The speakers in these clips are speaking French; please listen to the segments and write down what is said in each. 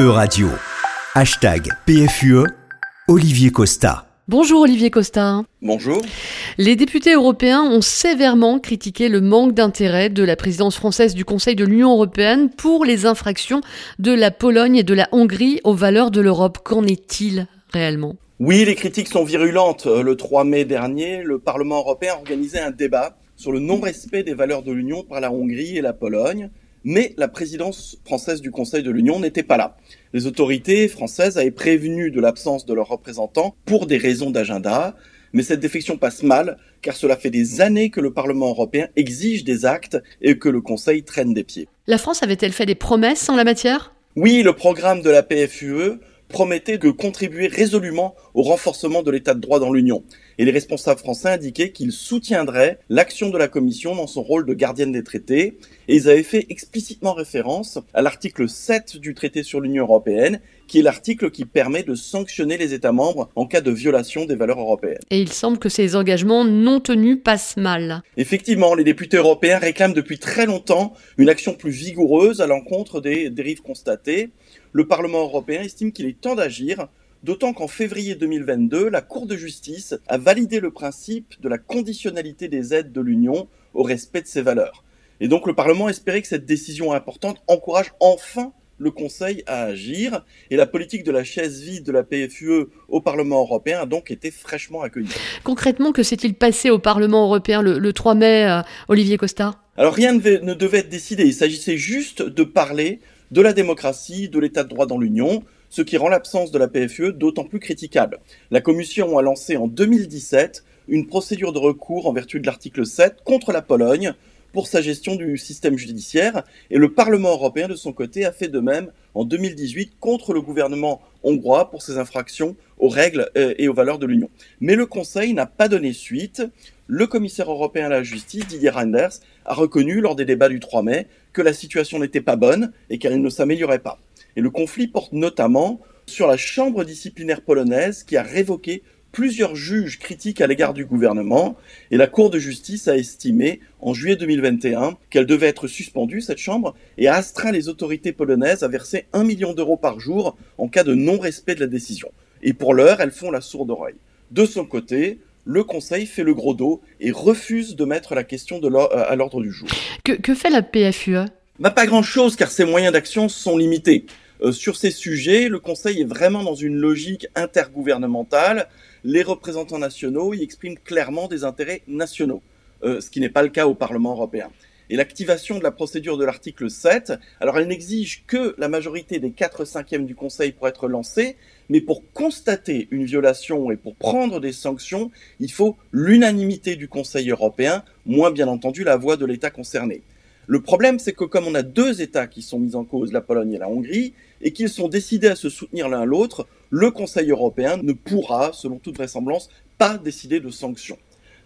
E-Radio. Hashtag PFUE, Olivier Costa. Bonjour Olivier Costa. Bonjour. Les députés européens ont sévèrement critiqué le manque d'intérêt de la présidence française du Conseil de l'Union européenne pour les infractions de la Pologne et de la Hongrie aux valeurs de l'Europe. Qu'en est-il réellement? Oui, les critiques sont virulentes. Le 3 mai dernier, le Parlement européen a organisé un débat sur le non-respect des valeurs de l'Union par la Hongrie et la Pologne mais la présidence française du Conseil de l'Union n'était pas là. Les autorités françaises avaient prévenu de l'absence de leurs représentants pour des raisons d'agenda, mais cette défection passe mal car cela fait des années que le Parlement européen exige des actes et que le Conseil traîne des pieds. La France avait-elle fait des promesses en la matière? Oui, le programme de la PFUE promettait de contribuer résolument au renforcement de l'état de droit dans l'Union. Et les responsables français indiquaient qu'ils soutiendraient l'action de la Commission dans son rôle de gardienne des traités. Et ils avaient fait explicitement référence à l'article 7 du traité sur l'Union européenne, qui est l'article qui permet de sanctionner les États membres en cas de violation des valeurs européennes. Et il semble que ces engagements non tenus passent mal. Effectivement, les députés européens réclament depuis très longtemps une action plus vigoureuse à l'encontre des dérives constatées. Le Parlement européen estime qu'il est temps d'agir D'autant qu'en février 2022, la Cour de justice a validé le principe de la conditionnalité des aides de l'Union au respect de ses valeurs. Et donc le Parlement espérait que cette décision importante encourage enfin le Conseil à agir et la politique de la chaise vide de la PFUE au Parlement européen a donc été fraîchement accueillie. Concrètement, que s'est-il passé au Parlement européen le, 3 mai, euh, Olivier Costa? Alors rien ne devait être décidé, il s'agissait juste de parler de la démocratie, de l'état de droit dans l'Union, ce qui rend l'absence de la PFUE d'autant plus critiquable. La Commission a lancé en 2017 une procédure de recours en vertu de l'article 7 contre la Pologne pour sa gestion du système judiciaire, et le Parlement européen, de son côté, a fait de même en 2018 contre le gouvernement hongrois pour ses infractions aux règles euh, et aux valeurs de l'Union. Mais le Conseil n'a pas donné suite. Le commissaire européen à la justice, Didier Reinders, a reconnu lors des débats du 3 mai que la situation n'était pas bonne et qu'elle ne s'améliorait pas. Et le conflit porte notamment sur la chambre disciplinaire polonaise qui a révoqué plusieurs juges critiques à l'égard du gouvernement et la Cour de justice a estimé en juillet 2021 qu'elle devait être suspendue, cette chambre, et a astreint les autorités polonaises à verser un million d'euros par jour en cas de non-respect de la décision. Et pour l'heure, elles font la sourde oreille. De son côté, le Conseil fait le gros dos et refuse de mettre la question à l'ordre du jour. Que, que fait la PFUE bah, Pas grand-chose car ses moyens d'action sont limités. Euh, sur ces sujets, le Conseil est vraiment dans une logique intergouvernementale. Les représentants nationaux y expriment clairement des intérêts nationaux, euh, ce qui n'est pas le cas au Parlement européen. Et l'activation de la procédure de l'article 7, alors elle n'exige que la majorité des 4 cinquièmes du Conseil pour être lancée, mais pour constater une violation et pour prendre des sanctions, il faut l'unanimité du Conseil européen, moins bien entendu la voix de l'État concerné. Le problème, c'est que comme on a deux États qui sont mis en cause, la Pologne et la Hongrie, et qu'ils sont décidés à se soutenir l'un l'autre, le Conseil européen ne pourra, selon toute vraisemblance, pas décider de sanctions.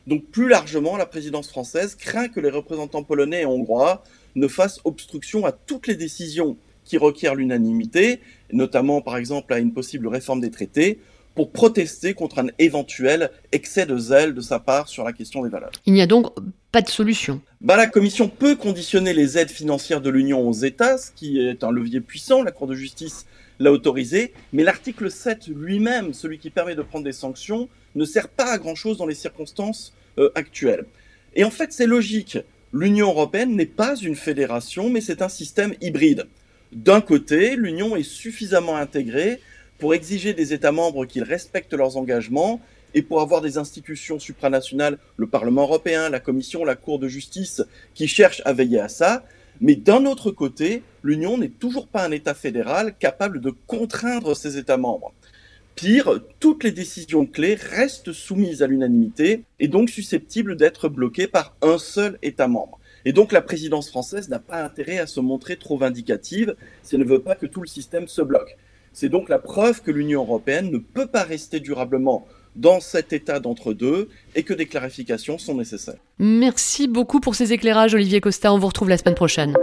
Donc plus largement, la présidence française craint que les représentants polonais et hongrois ne fassent obstruction à toutes les décisions qui requièrent l'unanimité, notamment par exemple à une possible réforme des traités, pour protester contre un éventuel excès de zèle de sa part sur la question des valeurs. Il n'y a donc pas de solution. Bah, la Commission peut conditionner les aides financières de l'Union aux États, ce qui est un levier puissant, la Cour de justice l'a autorisé, mais l'article 7 lui-même, celui qui permet de prendre des sanctions, ne sert pas à grand-chose dans les circonstances euh, actuelles. Et en fait, c'est logique. L'Union européenne n'est pas une fédération, mais c'est un système hybride. D'un côté, l'Union est suffisamment intégrée pour exiger des États membres qu'ils respectent leurs engagements et pour avoir des institutions supranationales, le Parlement européen, la Commission, la Cour de justice, qui cherchent à veiller à ça. Mais d'un autre côté, l'Union n'est toujours pas un État fédéral capable de contraindre ses États membres. Pire, toutes les décisions clés restent soumises à l'unanimité et donc susceptibles d'être bloquées par un seul État membre. Et donc la présidence française n'a pas intérêt à se montrer trop vindicative si elle ne veut pas que tout le système se bloque. C'est donc la preuve que l'Union européenne ne peut pas rester durablement dans cet état d'entre-deux et que des clarifications sont nécessaires. Merci beaucoup pour ces éclairages, Olivier Costa. On vous retrouve la semaine prochaine.